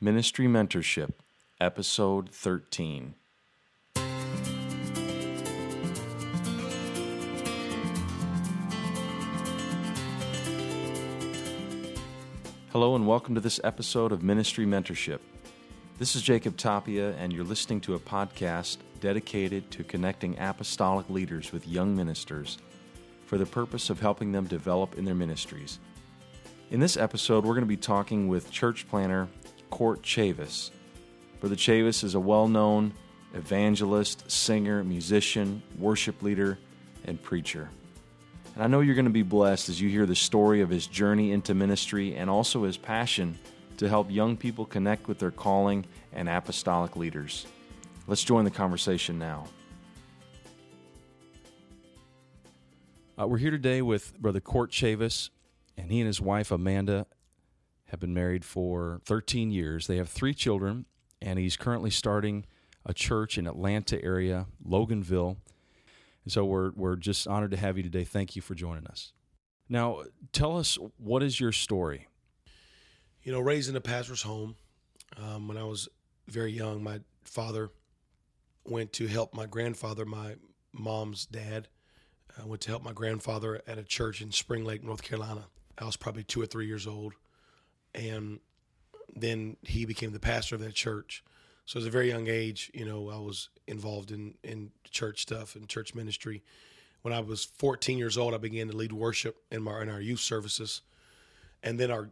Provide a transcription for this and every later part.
Ministry Mentorship, Episode 13. Hello, and welcome to this episode of Ministry Mentorship. This is Jacob Tapia, and you're listening to a podcast dedicated to connecting apostolic leaders with young ministers for the purpose of helping them develop in their ministries. In this episode, we're going to be talking with church planter Court Chavis. Brother Chavis is a well known evangelist, singer, musician, worship leader, and preacher. And I know you're going to be blessed as you hear the story of his journey into ministry and also his passion to help young people connect with their calling and apostolic leaders. Let's join the conversation now. Uh, we're here today with Brother Court Chavis, and he and his wife Amanda have been married for 13 years. They have three children, and he's currently starting a church in Atlanta area, Loganville. And so we're we're just honored to have you today. Thank you for joining us. Now, tell us what is your story? You know, raised in a pastor's home. Um, when I was very young, my father went to help my grandfather, my mom's dad. I went to help my grandfather at a church in Spring Lake, North Carolina. I was probably two or three years old, and then he became the pastor of that church. So at a very young age, you know, I was involved in in church stuff and church ministry. When I was 14 years old, I began to lead worship in my in our youth services, and then our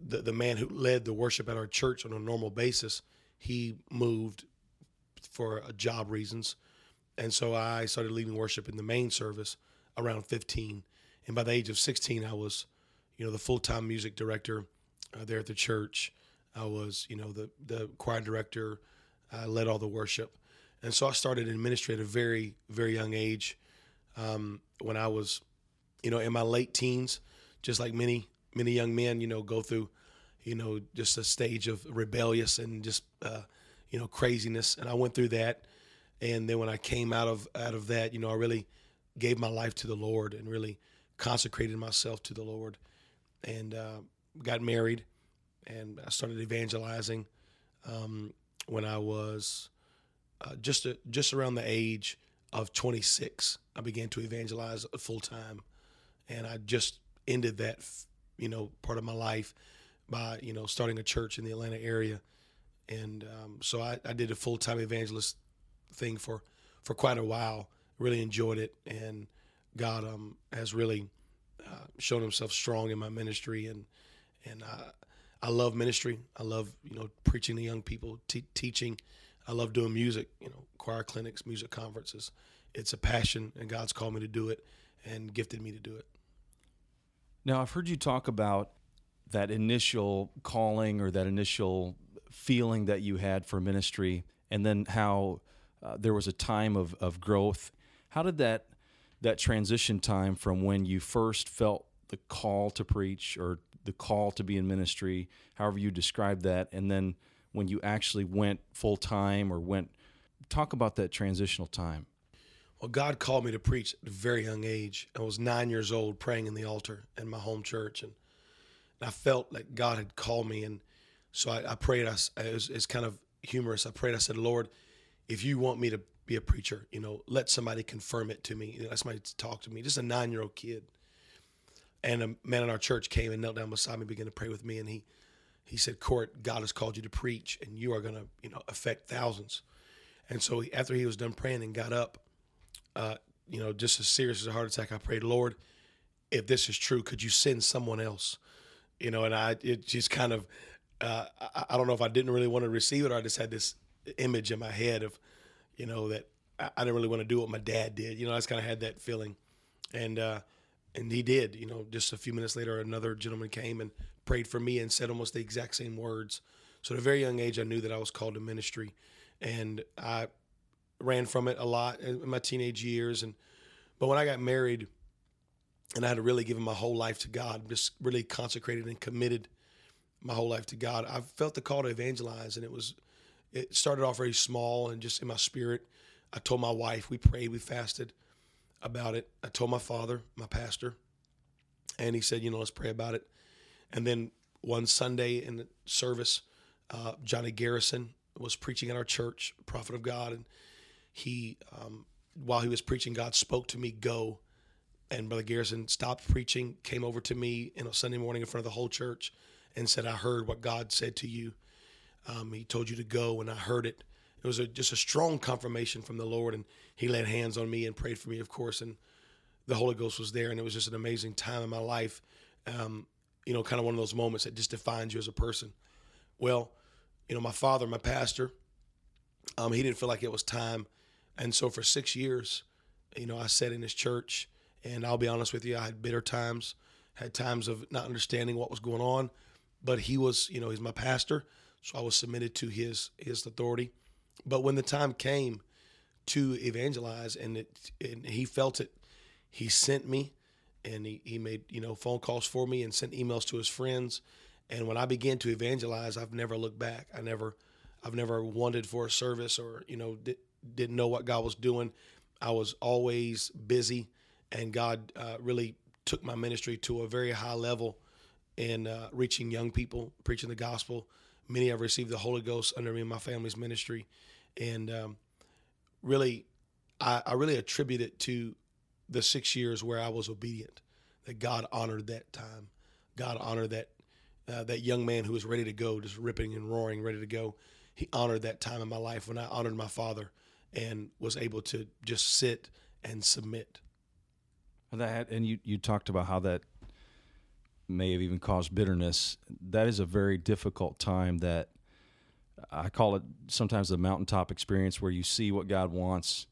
the, the man who led the worship at our church on a normal basis, he moved for uh, job reasons, and so I started leading worship in the main service around 15. And by the age of 16, I was, you know, the full time music director uh, there at the church. I was, you know, the the choir director. I led all the worship, and so I started in ministry at a very very young age. Um, when I was, you know, in my late teens, just like many many young men, you know, go through, you know, just a stage of rebellious and just, uh, you know, craziness. And I went through that, and then when I came out of out of that, you know, I really gave my life to the Lord and really consecrated myself to the Lord, and uh, got married, and I started evangelizing um, when I was uh, just a, just around the age of 26. I began to evangelize full time, and I just ended that, you know, part of my life by you know starting a church in the Atlanta area, and um, so I, I did a full time evangelist thing for for quite a while. Really enjoyed it, and God um, has really uh, shown Himself strong in my ministry, and and uh, I love ministry. I love you know preaching to young people, teaching. I love doing music. You know, choir clinics, music conferences. It's a passion, and God's called me to do it, and gifted me to do it. Now, I've heard you talk about that initial calling or that initial feeling that you had for ministry, and then how uh, there was a time of, of growth. How did that that transition time from when you first felt the call to preach or the call to be in ministry, however you describe that, and then when you actually went full time or went talk about that transitional time. Well, God called me to preach at a very young age. I was nine years old praying in the altar in my home church, and I felt like God had called me. And so I, I prayed. I, it was, it's kind of humorous. I prayed. I said, Lord, if you want me to be a preacher, you know, let somebody confirm it to me. You know, let somebody talk to me. Just a nine year old kid. And a man in our church came and knelt down beside me, began to pray with me, and he he said, "Court, God has called you to preach, and you are going to, you know, affect thousands." And so after he was done praying and got up, uh, you know, just as serious as a heart attack, I prayed, Lord, if this is true, could you send someone else? You know, and I it just kind of uh, I, I, don't know if I didn't really want to receive it or I just had this image in my head of, you know, that I, I didn't really want to do what my dad did. You know, I just kind of had that feeling, and uh, and he did. You know, just a few minutes later, another gentleman came and prayed for me and said almost the exact same words. So at a very young age, I knew that I was called to ministry, and I ran from it a lot in my teenage years. And but when I got married, and I had really give my whole life to God, just really consecrated and committed my whole life to God. I felt the call to evangelize, and it was it started off very small and just in my spirit. I told my wife, we prayed, we fasted about it. I told my father, my pastor, and he said, you know, let's pray about it. And then one Sunday in the service, uh, Johnny Garrison was preaching at our church, prophet of God, and he, um, while he was preaching, God spoke to me, "Go." And Brother Garrison stopped preaching, came over to me in a Sunday morning in front of the whole church, and said, "I heard what God said to you. Um, he told you to go, and I heard it. It was a, just a strong confirmation from the Lord, and He laid hands on me and prayed for me, of course, and the Holy Ghost was there, and it was just an amazing time in my life. Um, you know, kind of one of those moments that just defines you as a person. Well, you know, my father, my pastor, um, he didn't feel like it was time. And so for six years, you know, I sat in his church, and I'll be honest with you, I had bitter times, had times of not understanding what was going on. But he was, you know, he's my pastor, so I was submitted to his his authority. But when the time came to evangelize, and it, and he felt it, he sent me, and he, he made you know phone calls for me and sent emails to his friends. And when I began to evangelize, I've never looked back. I never, I've never wanted for a service or you know di- didn't know what God was doing. I was always busy, and God uh, really took my ministry to a very high level in uh, reaching young people, preaching the gospel. Many have received the Holy Ghost under me and my family's ministry, and um, really, I, I really attribute it to the six years where I was obedient. That God honored that time. God honored that uh, that young man who was ready to go, just ripping and roaring, ready to go. He honored that time in my life when I honored my father and was able to just sit and submit. That and you you talked about how that may have even caused bitterness. That is a very difficult time that I call it sometimes the mountaintop experience where you see what God wants.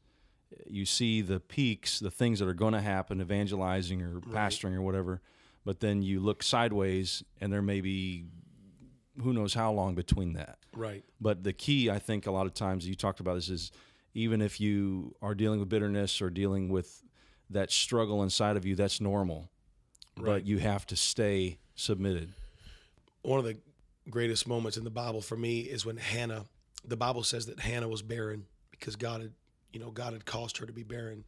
You see the peaks, the things that are going to happen, evangelizing or pastoring right. or whatever, but then you look sideways and there may be who knows how long between that. Right. But the key, I think, a lot of times you talked about this is even if you are dealing with bitterness or dealing with that struggle inside of you, that's normal. Right. But you have to stay submitted. One of the greatest moments in the Bible for me is when Hannah, the Bible says that Hannah was barren because God had, you know, God had caused her to be barren.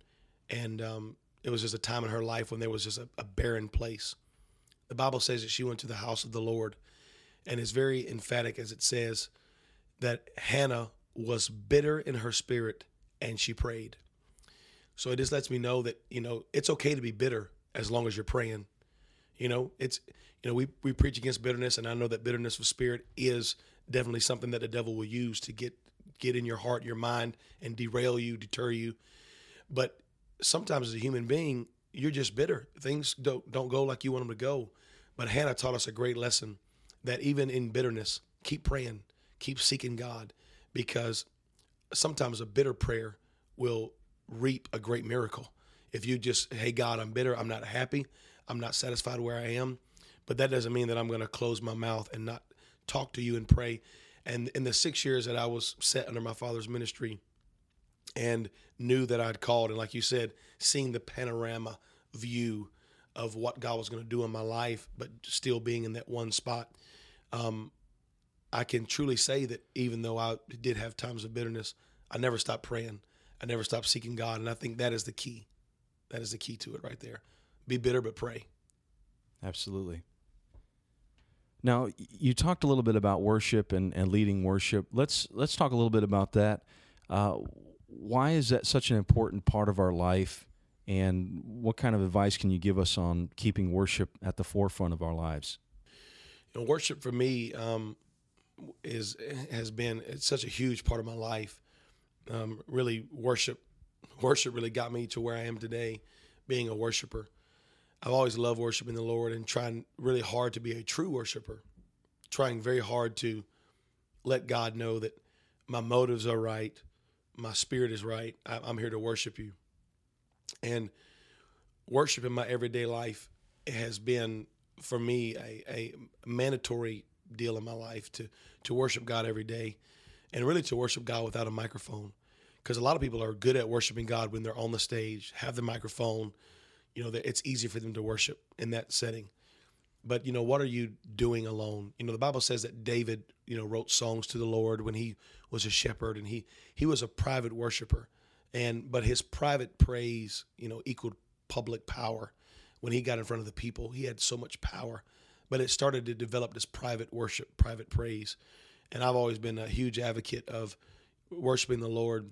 And um, it was just a time in her life when there was just a, a barren place. The Bible says that she went to the house of the Lord and is very emphatic as it says that Hannah was bitter in her spirit and she prayed. So it just lets me know that, you know, it's okay to be bitter as long as you're praying. You know, it's you know, we, we preach against bitterness and I know that bitterness of spirit is definitely something that the devil will use to get get in your heart, your mind, and derail you, deter you. But sometimes as a human being, you're just bitter. Things don't don't go like you want them to go. But Hannah taught us a great lesson that even in bitterness, keep praying, keep seeking God, because sometimes a bitter prayer will reap a great miracle. If you just, hey God, I'm bitter, I'm not happy, I'm not satisfied where I am, but that doesn't mean that I'm going to close my mouth and not talk to you and pray. And in the six years that I was set under my father's ministry and knew that I'd called, and like you said, seeing the panorama view of what God was going to do in my life, but still being in that one spot, um, I can truly say that even though I did have times of bitterness, I never stopped praying. I never stopped seeking God. And I think that is the key. That is the key to it right there. Be bitter, but pray. Absolutely. Now, you talked a little bit about worship and, and leading worship. Let's let's talk a little bit about that. Uh, why is that such an important part of our life? And what kind of advice can you give us on keeping worship at the forefront of our lives? You know, worship for me um, is has been it's such a huge part of my life. Um, really, worship worship really got me to where I am today, being a worshiper. I've always loved worshiping the Lord and trying really hard to be a true worshiper, trying very hard to let God know that my motives are right, my spirit is right. I'm here to worship you. And worship in my everyday life has been for me a, a mandatory deal in my life to to worship God every day and really to worship God without a microphone because a lot of people are good at worshiping God when they're on the stage have the microphone you know it's easy for them to worship in that setting. But you know what are you doing alone? You know the bible says that david you know wrote songs to the lord when he was a shepherd and he he was a private worshiper. And but his private praise you know equaled public power. When he got in front of the people he had so much power. But it started to develop this private worship private praise. And I've always been a huge advocate of worshiping the Lord.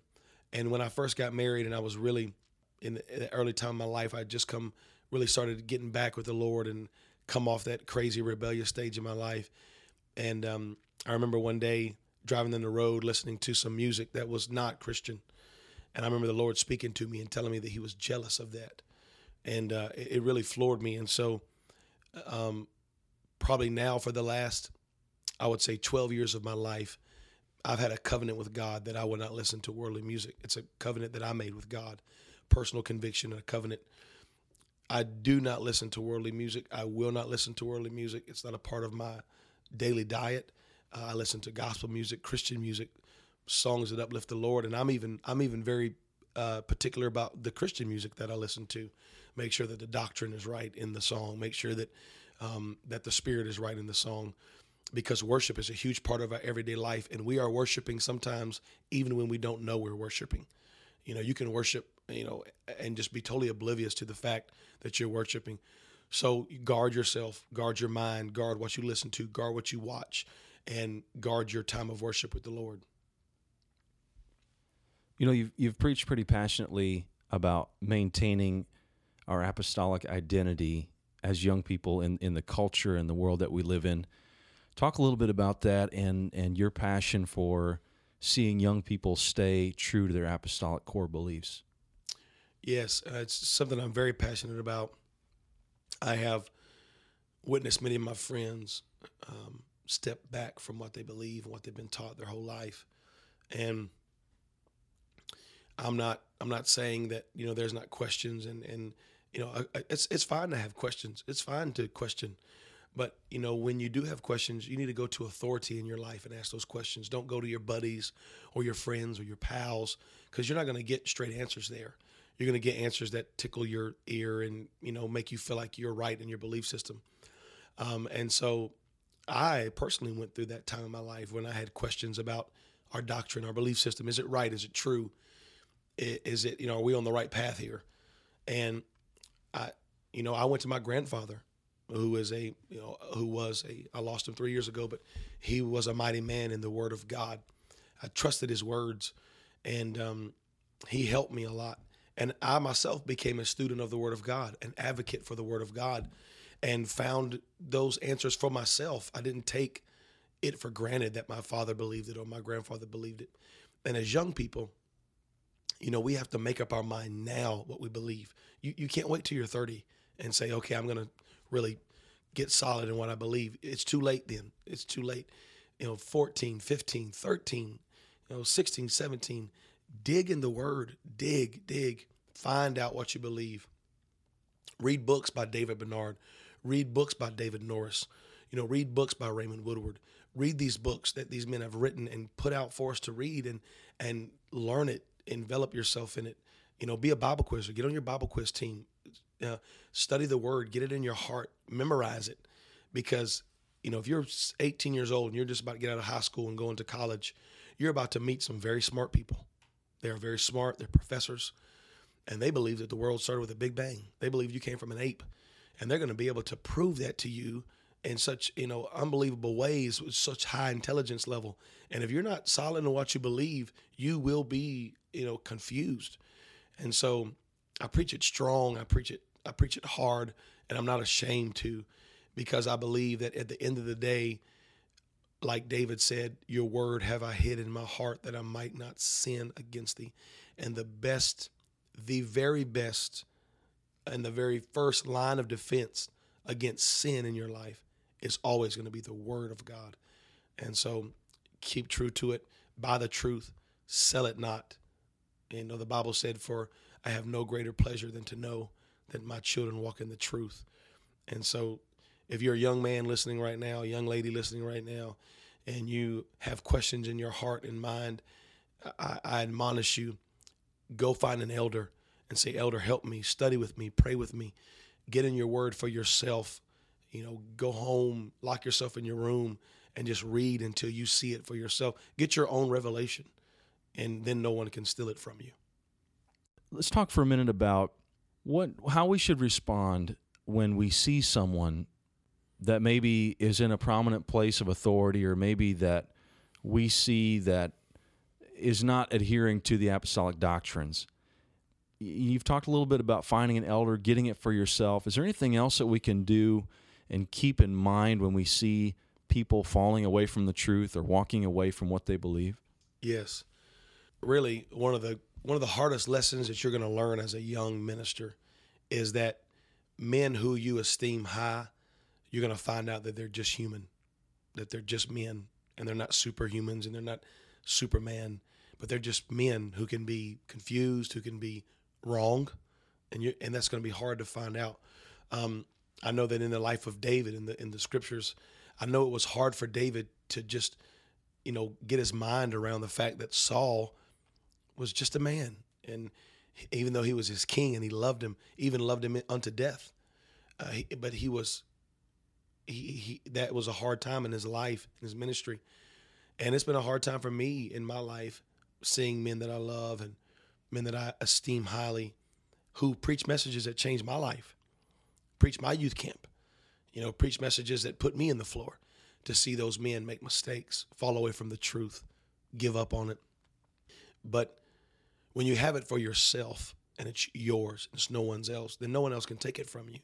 And when I first got married, and I was really in the, in early time of my life, I just come really started getting back with the Lord and come off that crazy rebellious stage in my life. And um, I remember one day driving down the road listening to some music that was not Christian. And I remember the Lord speaking to me and telling me that He was jealous of that. And uh, it, it, really floored me. And so, um, probably now for the last, I would say, 12 years of my life, I've had a covenant with God that I will not listen to worldly music. It's a covenant that I made with God, personal conviction, and a covenant. I do not listen to worldly music. I will not listen to worldly music. It's not a part of my daily diet. Uh, I listen to gospel music, Christian music, songs that uplift the Lord, and I'm even I'm even very uh, particular about the Christian music that I listen to. Make sure that the doctrine is right in the song. Make sure that um, that the spirit is right in the song, because worship is a huge part of our everyday life, and we are worshiping sometimes even when we don't know we're worshiping. You know, you can worship, you know, and just be totally oblivious to the fact that you're worshiping. So guard yourself, guard your mind, guard what you listen to, guard what you watch, and guard your time of worship with the Lord. You know, you've you've preached pretty passionately about maintaining our apostolic identity as young people in, in the culture and the world that we live in. Talk a little bit about that and and your passion for seeing young people stay true to their apostolic core beliefs. Yes, uh, it's something I'm very passionate about. I have witnessed many of my friends um, step back from what they believe and what they've been taught their whole life, and I'm not I'm not saying that you know there's not questions and and you know it's it's fine to have questions. It's fine to question. But you know, when you do have questions, you need to go to authority in your life and ask those questions. Don't go to your buddies or your friends or your pals because you're not going to get straight answers there. You're going to get answers that tickle your ear and you know make you feel like you're right in your belief system. Um, and so, I personally went through that time in my life when I had questions about our doctrine, our belief system. Is it right? Is it true? Is it you know are we on the right path here? And I, you know, I went to my grandfather who is a you know who was a I lost him three years ago, but he was a mighty man in the Word of God. I trusted his words, and um, he helped me a lot. And I myself became a student of the Word of God, an advocate for the Word of God, and found those answers for myself. I didn't take it for granted that my father believed it or my grandfather believed it. And as young people, you know, we have to make up our mind now what we believe. You you can't wait till you're 30 and say, okay, I'm going to really get solid in what I believe. It's too late then. It's too late. You know, 14, 15, 13, you know, 16, 17. Dig in the word. Dig, dig. Find out what you believe. Read books by David Bernard. Read books by David Norris. You know, read books by Raymond Woodward. Read these books that these men have written and put out for us to read and and learn it, envelop yourself in it. You know, be a Bible quizzer. Get on your Bible quiz team uh, study the word, get it in your heart, memorize it. Because, you know, if you're 18 years old and you're just about to get out of high school and go into college, you're about to meet some very smart people. They're very smart, they're professors, and they believe that the world started with a big bang. They believe you came from an ape, and they're going to be able to prove that to you in such you know unbelievable ways with such high intelligence level and if you're not solid in what you believe you will be you know confused and so I preach it strong. I preach it. I preach it hard, and I'm not ashamed to, because I believe that at the end of the day, like David said, "Your word have I hid in my heart that I might not sin against thee." And the best, the very best, and the very first line of defense against sin in your life is always going to be the word of God. And so, keep true to it. Buy the truth. Sell it not. You know the Bible said, "For I have no greater pleasure than to know that my children walk in the truth. And so, if you're a young man listening right now, a young lady listening right now, and you have questions in your heart and mind, I, I admonish you go find an elder and say, Elder, help me, study with me, pray with me, get in your word for yourself. You know, go home, lock yourself in your room, and just read until you see it for yourself. Get your own revelation, and then no one can steal it from you let's talk for a minute about what how we should respond when we see someone that maybe is in a prominent place of authority or maybe that we see that is not adhering to the apostolic doctrines. You've talked a little bit about finding an elder, getting it for yourself. Is there anything else that we can do and keep in mind when we see people falling away from the truth or walking away from what they believe? Yes. Really, one of the one of the hardest lessons that you're going to learn as a young minister is that men who you esteem high, you're going to find out that they're just human, that they're just men, and they're not superhumans and they're not Superman, but they're just men who can be confused, who can be wrong, and you and that's going to be hard to find out. Um, I know that in the life of David in the in the scriptures, I know it was hard for David to just, you know, get his mind around the fact that Saul was just a man, and even though he was his king and he loved him, even loved him unto death, uh, he, but he was. He, he that was a hard time in his life, in his ministry, and it's been a hard time for me in my life seeing men that I love and men that I esteem highly who preach messages that changed my life, preach my youth camp, you know, preach messages that put me in the floor to see those men make mistakes, fall away from the truth, give up on it. But when you have it for yourself and it's yours, and it's no one's else, then no one else can take it from you.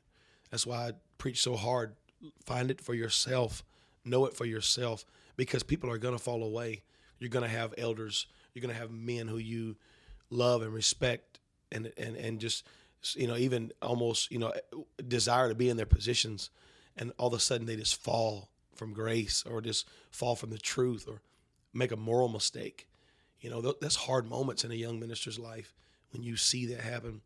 That's why I preach so hard. Find it for yourself, know it for yourself, because people are going to fall away. You're going to have elders, you're going to have men who you love and respect and, and, and just, you know, even almost, you know, desire to be in their positions and all of a sudden they just fall from grace or just fall from the truth or make a moral mistake. You know, that's hard moments in a young minister's life when you see that happen.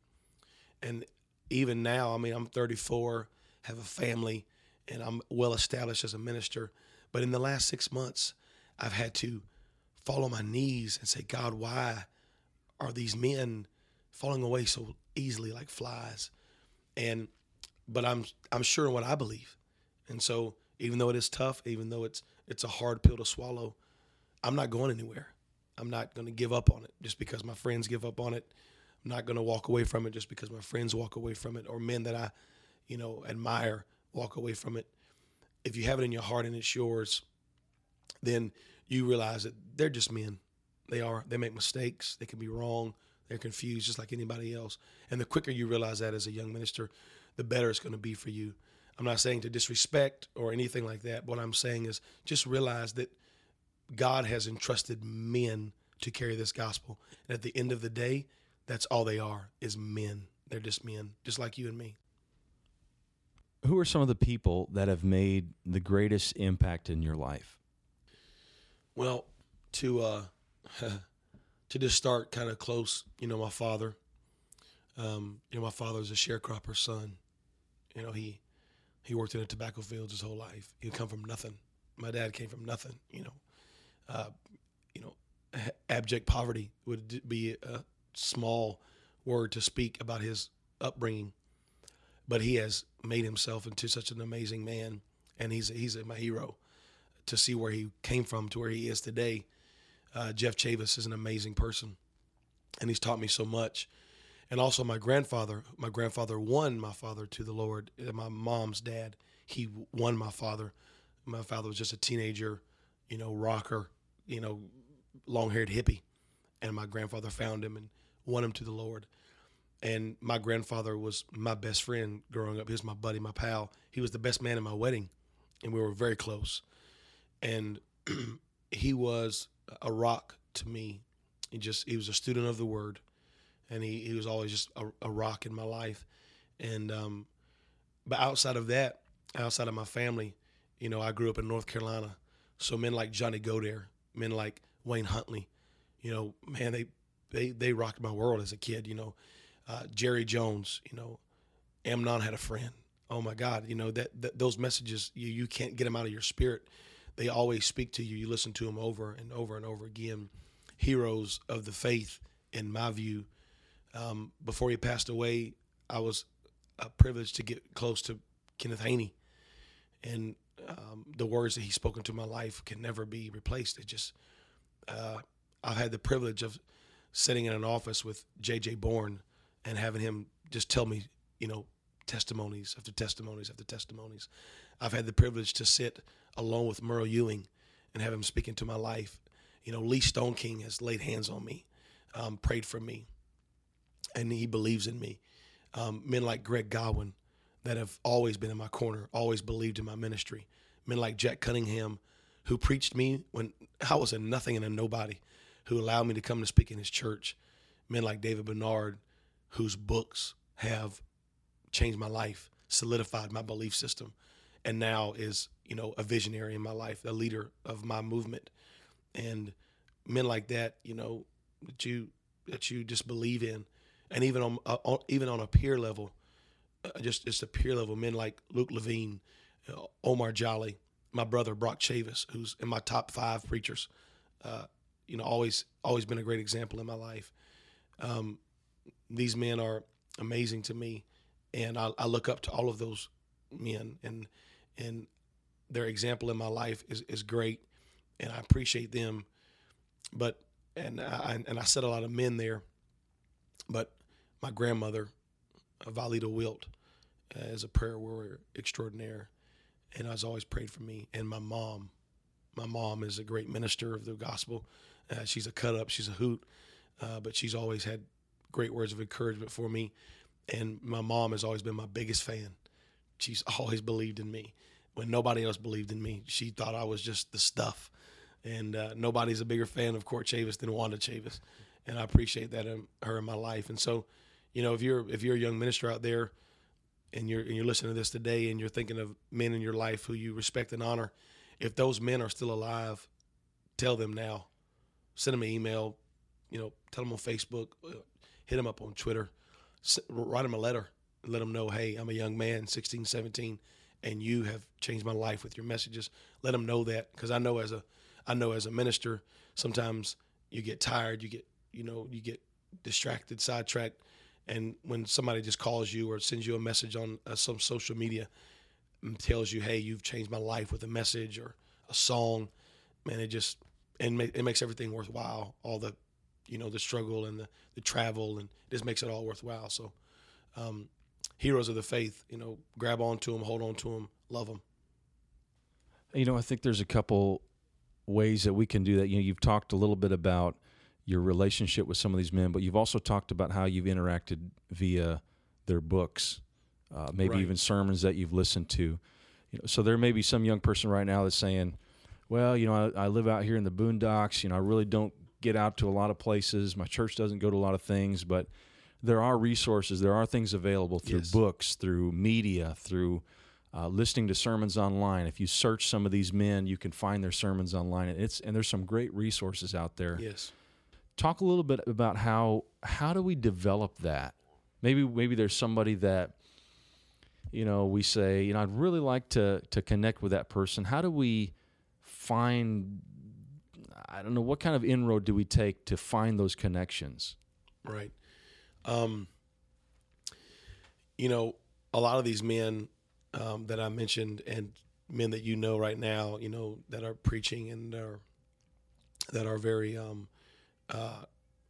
And even now, I mean, I'm 34, have a family, and I'm well established as a minister. But in the last six months, I've had to fall on my knees and say, God, why are these men falling away so easily like flies? And but I'm I'm sure in what I believe. And so even though it is tough, even though it's it's a hard pill to swallow, I'm not going anywhere. I'm not going to give up on it just because my friends give up on it. I'm not going to walk away from it just because my friends walk away from it or men that I, you know, admire walk away from it. If you have it in your heart and it's yours, then you realize that they're just men. They are. They make mistakes. They can be wrong. They're confused just like anybody else. And the quicker you realize that as a young minister, the better it's going to be for you. I'm not saying to disrespect or anything like that. What I'm saying is just realize that God has entrusted men to carry this gospel. And at the end of the day, that's all they are is men. They're just men, just like you and me. Who are some of the people that have made the greatest impact in your life? Well, to uh, to just start kind of close, you know, my father. Um, you know, my father was a sharecropper's son. You know, he he worked in the tobacco fields his whole life. He come from nothing. My dad came from nothing. You know, uh, you know, abject poverty would be a small word to speak about his upbringing. But he has made himself into such an amazing man, and he's he's my hero. To see where he came from to where he is today, uh, Jeff Chavis is an amazing person, and he's taught me so much and also my grandfather. My grandfather won my father to the Lord. Uh, my mom's dad, he won my father. My father was just a teenager, you know, rocker, you know, long-haired hippie, and my grandfather found him and won him to the Lord. And my grandfather was my best friend growing up. He was my buddy, my pal. He was the best man in my wedding, and we were very close. And he was a rock to me. He just he was a student of the word and he, he was always just a, a rock in my life. And um, but outside of that, outside of my family, you know, I grew up in North Carolina, so men like Johnny Godair, men like Wayne Huntley, you know, man, they they they rocked my world as a kid. You know, uh, Jerry Jones, you know, Amnon had a friend. Oh my God, you know that, that those messages you you can't get them out of your spirit. They always speak to you. You listen to them over and over and over again. Heroes of the faith, in my view, um, before he passed away, I was a privileged to get close to Kenneth Haney, and um, the words that he's spoken to my life can never be replaced. It just, uh, I've had the privilege of sitting in an office with J.J. Bourne and having him just tell me, you know, testimonies after testimonies after testimonies. I've had the privilege to sit alone with Merle Ewing and have him speak into my life You know, Lee Stoneking has laid hands on me, um, prayed for me, and he believes in me. Um, men like Greg Godwin that have always been in my corner, always believed in my ministry. Men like Jack Cunningham, who preached me when I was a nothing and a nobody, who allowed me to come to speak in his church. Men like David Bernard, whose books have changed my life, solidified my belief system, and now is you know a visionary in my life, a leader of my movement, and men like that, you know, that you that you just believe in, and even on, uh, on even on a peer level, uh, just just a peer level, men like Luke Levine, uh, Omar Jolly, my brother Brock Chavis, who's in my top five preachers. Uh, you know, always always been a great example in my life. Um, these men are amazing to me, and I, I, look up to all of those men, and and their example in my life is is great, and I appreciate them. But and I and I said a lot of men there, but my grandmother, Valida Wilt, uh, is a prayer warrior extraordinaire, and has always prayed for me. And my mom, my mom is a great minister of the gospel. Uh, she's a cut up, she's a hoot, uh, but she's always had great words of encouragement for me. And my mom has always been my biggest fan. She's always believed in me when nobody else believed in me. She thought I was just the stuff. And uh, nobody's a bigger fan of Court Chavis than Wanda Chavis, and I appreciate that in her in my life. And so, you know, if you're if you're a young minister out there, and you're and you're listening to this today, and you're thinking of men in your life who you respect and honor, if those men are still alive, tell them now. Send them an email, you know, tell them on Facebook, uh, hit them up on Twitter, write them a letter, let them know, hey, I'm a young man, 16, 17, and you have changed my life with your messages. Let them know that because I know as a I know as a minister, sometimes you get tired, you get you know you get distracted, sidetracked, and when somebody just calls you or sends you a message on uh, some social media and tells you, "Hey, you've changed my life with a message or a song," man, it just and it makes everything worthwhile. All the you know the struggle and the, the travel and it just makes it all worthwhile. So, um, heroes of the faith, you know, grab onto them, hold on to them, love them. You know, I think there's a couple ways that we can do that. You know, you've talked a little bit about your relationship with some of these men, but you've also talked about how you've interacted via their books, uh, maybe right. even sermons that you've listened to. You know, so there may be some young person right now that's saying, "Well, you know, I, I live out here in the boondocks. You know, I really don't get out to a lot of places. My church doesn't go to a lot of things, but there are resources. There are things available through yes. books, through media, through uh, listening to sermons online. If you search some of these men, you can find their sermons online. And it's and there's some great resources out there. Yes. Talk a little bit about how how do we develop that? Maybe maybe there's somebody that you know we say you know I'd really like to to connect with that person. How do we find? I don't know what kind of inroad do we take to find those connections. Right. Um, you know, a lot of these men um, that I mentioned and men that you know right now, you know, that are preaching and are that are very, um, uh,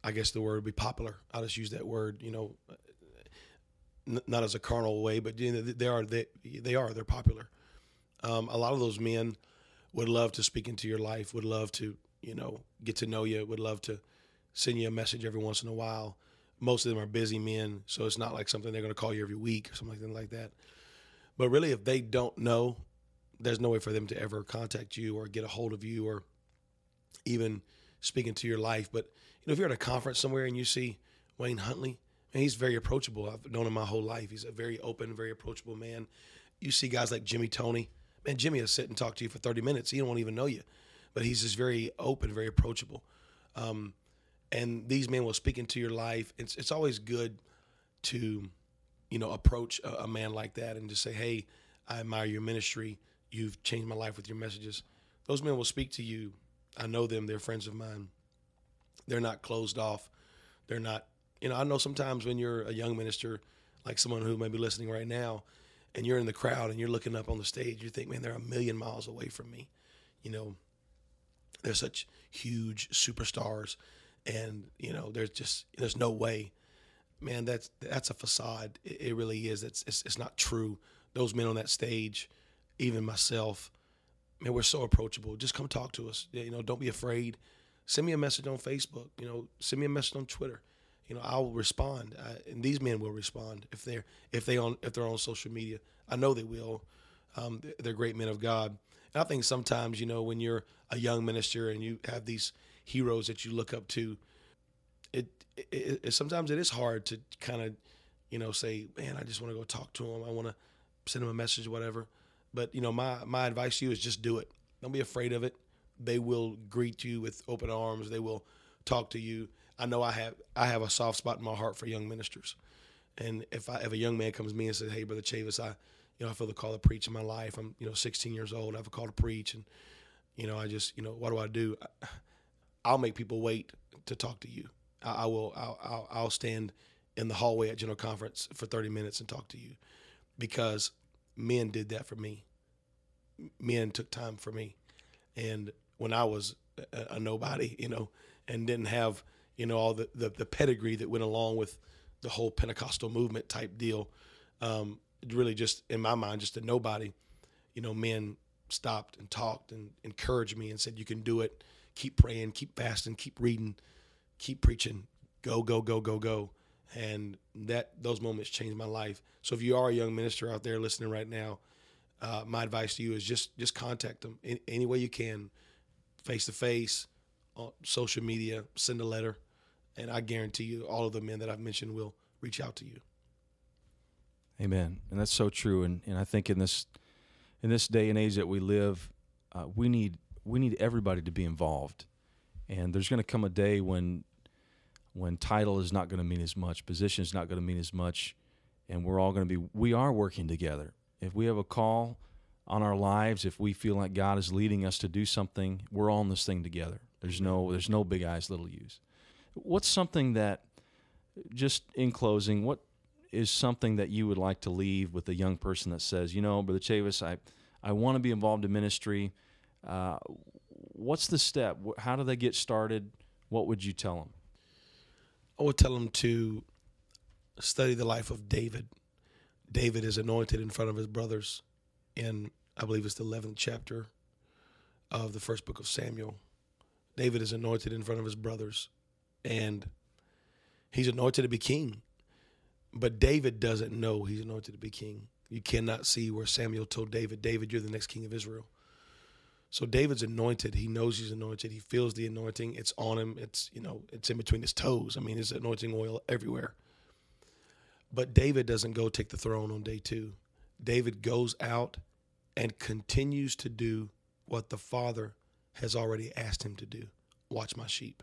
I guess the word would be popular. I'll just use that word, you know, n- not as a carnal way, but you know, they are they, they are they're popular. Um, a lot of those men would love to speak into your life, would love to you know get to know you, would love to send you a message every once in a while. Most of them are busy men, so it's not like something they're going to call you every week or something like that. But really, if they don't know, there's no way for them to ever contact you or get a hold of you or even speak into your life. But you know, if you're at a conference somewhere and you see Wayne Huntley, and he's very approachable. I've known him my whole life. He's a very open, very approachable man. You see guys like Jimmy Tony. Man, Jimmy will sit and talk to you for 30 minutes. He don't even know you, but he's just very open, very approachable. Um, and these men will speak into your life. It's it's always good to you know, approach a, a man like that and just say, "Hey, I admire your ministry. You've changed my life with your messages." Those men will speak to you. I know them. They're friends of mine. They're not closed off. They're not. You know, I know sometimes when you're a young minister, like someone who may be listening right now, and you're in the crowd and you're looking up on the stage, you think, "Man, they're a million miles away from me." You know, they're such huge superstars, and you know, there's just there's no way man, that's that's a facade. It, it really is. It's, it's, it's not true. Those men on that stage, even myself, man, we're so approachable. Just come talk to us. You know, don't be afraid. send me a message on Facebook. You know, send me a message on Twitter. You know, I'll respond, I, and these men will respond if they're if they on if they're on social media. I know they will. Um, they're great men of God. And I think sometimes, you know, when you're a young minister and you have these heroes that you look up to, it, it, it sometimes it is hard to kind of, you know, say, man, I just want to go talk to them. I want to send them a message, or whatever. But you know, my my advice to you is just do it. Don't be afraid of it. They will greet you with open arms. They will talk to you. I know I have I have a soft spot in my heart for young ministers. And if I if a young man comes to me and says, "Hey, brother Chavis, I you know I feel the call to preach in my life. I'm you know 16 years old. I have a call to preach, and you know I just you know what do I do? I'll make people wait to talk to you. I, I will. I'll, I'll I'll stand in the hallway at general conference for 30 minutes and talk to you because men did that for me. Men took time for me, and when I was a, a nobody, you know, and didn't have you know all the, the, the pedigree that went along with the whole Pentecostal movement type deal. Um, really, just in my mind, just a nobody. You know, men stopped and talked and encouraged me and said, "You can do it. Keep praying, keep fasting, keep reading, keep preaching. Go, go, go, go, go." And that those moments changed my life. So if you are a young minister out there listening right now, uh, my advice to you is just just contact them in, any way you can, face to face, on social media, send a letter, and I guarantee you, all of the men that I've mentioned will reach out to you. Amen, and that's so true. And and I think in this in this day and age that we live, uh, we need we need everybody to be involved. And there's going to come a day when when title is not going to mean as much, position is not going to mean as much, and we're all going to be we are working together. If we have a call on our lives, if we feel like God is leading us to do something, we're all in this thing together. There's no there's no big eyes, little U's. What's something that just in closing, what is something that you would like to leave with a young person that says, you know, Brother Chavis, I, I want to be involved in ministry. Uh, what's the step? How do they get started? What would you tell them? I would tell them to study the life of David. David is anointed in front of his brothers in, I believe it's the 11th chapter of the first book of Samuel. David is anointed in front of his brothers, and he's anointed to be king. But David doesn't know he's anointed to be king. You cannot see where Samuel told David, David, you're the next king of Israel. So David's anointed. He knows he's anointed. He feels the anointing. It's on him. It's, you know, it's in between his toes. I mean, there's anointing oil everywhere. But David doesn't go take the throne on day two. David goes out and continues to do what the Father has already asked him to do watch my sheep.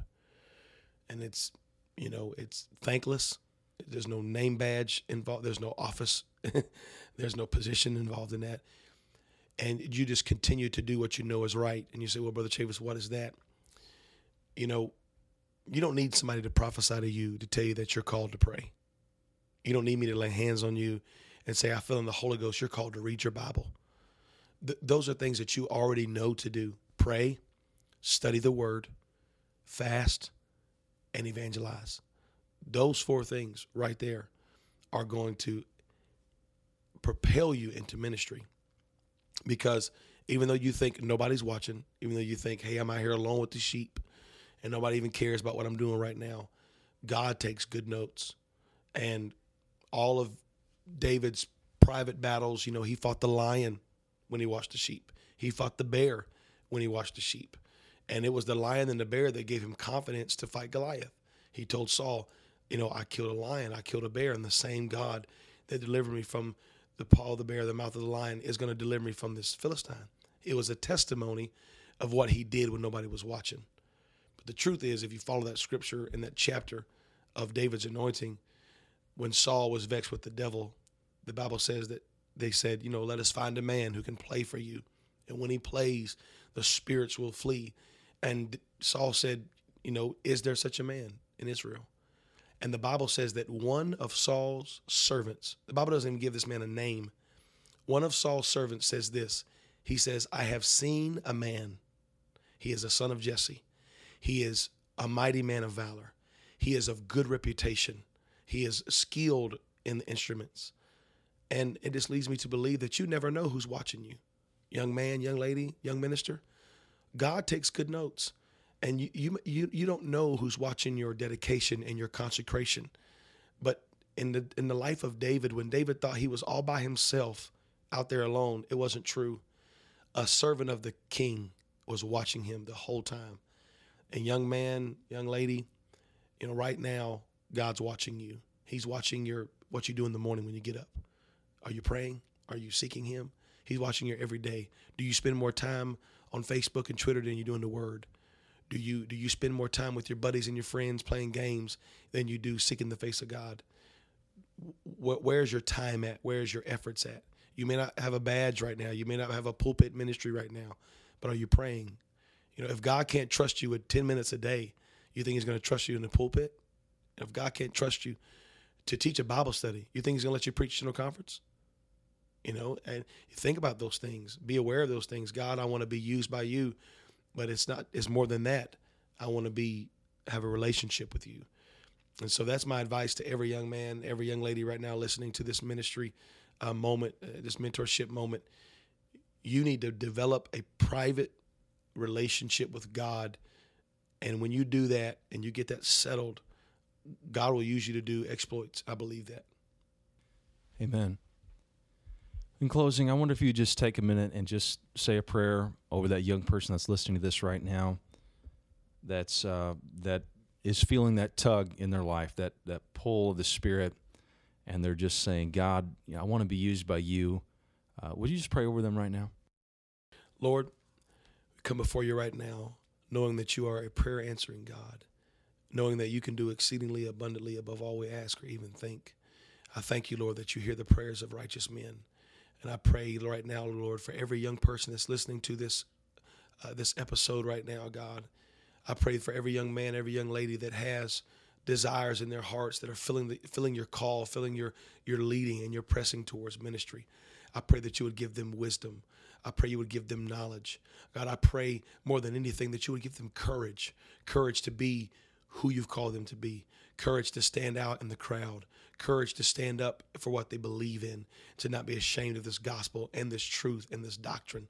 And it's, you know, it's thankless. There's no name badge involved. There's no office. There's no position involved in that. And you just continue to do what you know is right. And you say, well, Brother Chavis, what is that? You know, you don't need somebody to prophesy to you to tell you that you're called to pray. You don't need me to lay hands on you and say, I feel in the Holy Ghost, you're called to read your Bible. Th- those are things that you already know to do pray, study the word, fast, and evangelize. Those four things right there are going to propel you into ministry. Because even though you think nobody's watching, even though you think, hey, I'm out here alone with the sheep and nobody even cares about what I'm doing right now, God takes good notes. And all of David's private battles, you know, he fought the lion when he watched the sheep, he fought the bear when he watched the sheep. And it was the lion and the bear that gave him confidence to fight Goliath. He told Saul, You know, I killed a lion, I killed a bear, and the same God that delivered me from the paw of the bear, the mouth of the lion, is going to deliver me from this Philistine. It was a testimony of what he did when nobody was watching. But the truth is, if you follow that scripture in that chapter of David's anointing, when Saul was vexed with the devil, the Bible says that they said, You know, let us find a man who can play for you. And when he plays, the spirits will flee. And Saul said, You know, is there such a man in Israel? And the Bible says that one of Saul's servants, the Bible doesn't even give this man a name. One of Saul's servants says this He says, I have seen a man. He is a son of Jesse. He is a mighty man of valor. He is of good reputation. He is skilled in the instruments. And it just leads me to believe that you never know who's watching you. Young man, young lady, young minister. God takes good notes. And you, you you you don't know who's watching your dedication and your consecration. But in the in the life of David, when David thought he was all by himself out there alone, it wasn't true. A servant of the king was watching him the whole time. And young man, young lady, you know, right now, God's watching you. He's watching your what you do in the morning when you get up. Are you praying? Are you seeking him? He's watching you every day. Do you spend more time on Facebook and Twitter than you do in the Word? Do you do you spend more time with your buddies and your friends playing games than you do seeking the face of God? Where's your time at? Where's your efforts at? You may not have a badge right now. You may not have a pulpit ministry right now, but are you praying? You know, if God can't trust you with 10 minutes a day, you think He's going to trust you in the pulpit? If God can't trust you to teach a Bible study, you think He's going to let you preach to no conference? You know, and think about those things. Be aware of those things. God, I want to be used by you, but it's not. It's more than that. I want to be have a relationship with you. And so that's my advice to every young man, every young lady right now listening to this ministry uh, moment, uh, this mentorship moment. You need to develop a private relationship with God. And when you do that and you get that settled, God will use you to do exploits. I believe that. Amen. In closing, I wonder if you just take a minute and just say a prayer over that young person that's listening to this right now. That's uh, that is feeling that tug in their life, that that pull of the Spirit, and they're just saying, "God, you know, I want to be used by you." Uh, would you just pray over them right now? Lord, we come before you right now, knowing that you are a prayer answering God, knowing that you can do exceedingly abundantly above all we ask or even think. I thank you, Lord, that you hear the prayers of righteous men. And I pray right now, Lord, for every young person that's listening to this uh, this episode right now, God. I pray for every young man, every young lady that has desires in their hearts that are feeling the, feeling your call, feeling your your leading and your pressing towards ministry. I pray that you would give them wisdom. I pray you would give them knowledge. God, I pray more than anything that you would give them courage, courage to be who you've called them to be, courage to stand out in the crowd, courage to stand up for what they believe in, to not be ashamed of this gospel and this truth and this doctrine.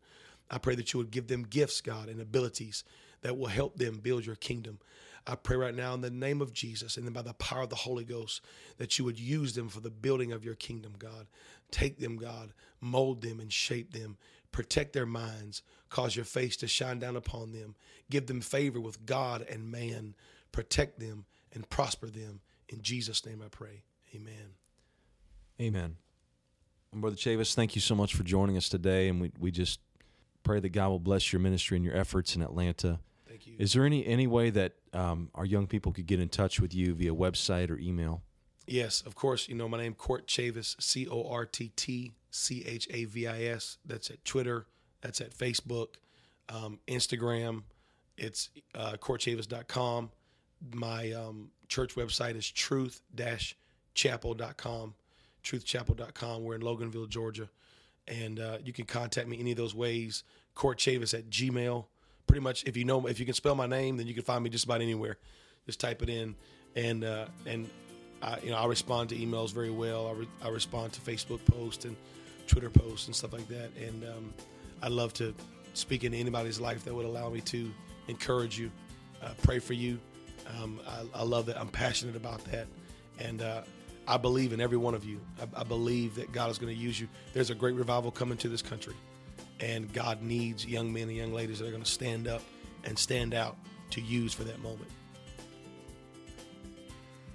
I pray that you would give them gifts, God, and abilities that will help them build your kingdom. I pray right now in the name of Jesus and then by the power of the Holy Ghost that you would use them for the building of your kingdom, God. Take them, God, mold them and shape them. Protect their minds. Cause your face to shine down upon them. Give them favor with God and man. Protect them and prosper them. In Jesus' name I pray. Amen. Amen. Brother Chavis, thank you so much for joining us today. And we, we just pray that God will bless your ministry and your efforts in Atlanta. Thank you. Is there any, any way that um, our young people could get in touch with you via website or email? Yes, of course. You know, my name Cortt Chavis, C O R T T C H A V I S. That's at Twitter. That's at Facebook, um, Instagram. It's uh, cortchavis.com. My um, church website is truth chapel.com, truthchapel.com. We're in Loganville, Georgia. And uh, you can contact me any of those ways. Cortt Chavis at Gmail. Pretty much, if you know, if you can spell my name, then you can find me just about anywhere. Just type it in, and uh, and I, you know I respond to emails very well. I, re- I respond to Facebook posts and Twitter posts and stuff like that. And um, I love to speak into anybody's life that would allow me to encourage you, uh, pray for you. Um, I, I, love that. I'm passionate about that, and uh, I believe in every one of you. I, I believe that God is going to use you. There's a great revival coming to this country, and God needs young men and young ladies that are going to stand up and stand out to use for that moment.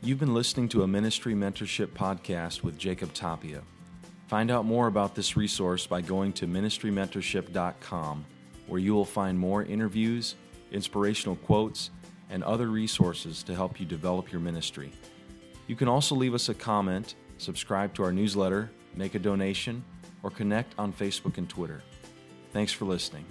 You've been listening to a ministry mentorship podcast with Jacob Tapia. Find out more about this resource by going to ministrymentorship.com, where you will find more interviews, inspirational quotes, and other resources to help you develop your ministry. You can also leave us a comment, subscribe to our newsletter, make a donation, or connect on Facebook and Twitter. Thanks for listening.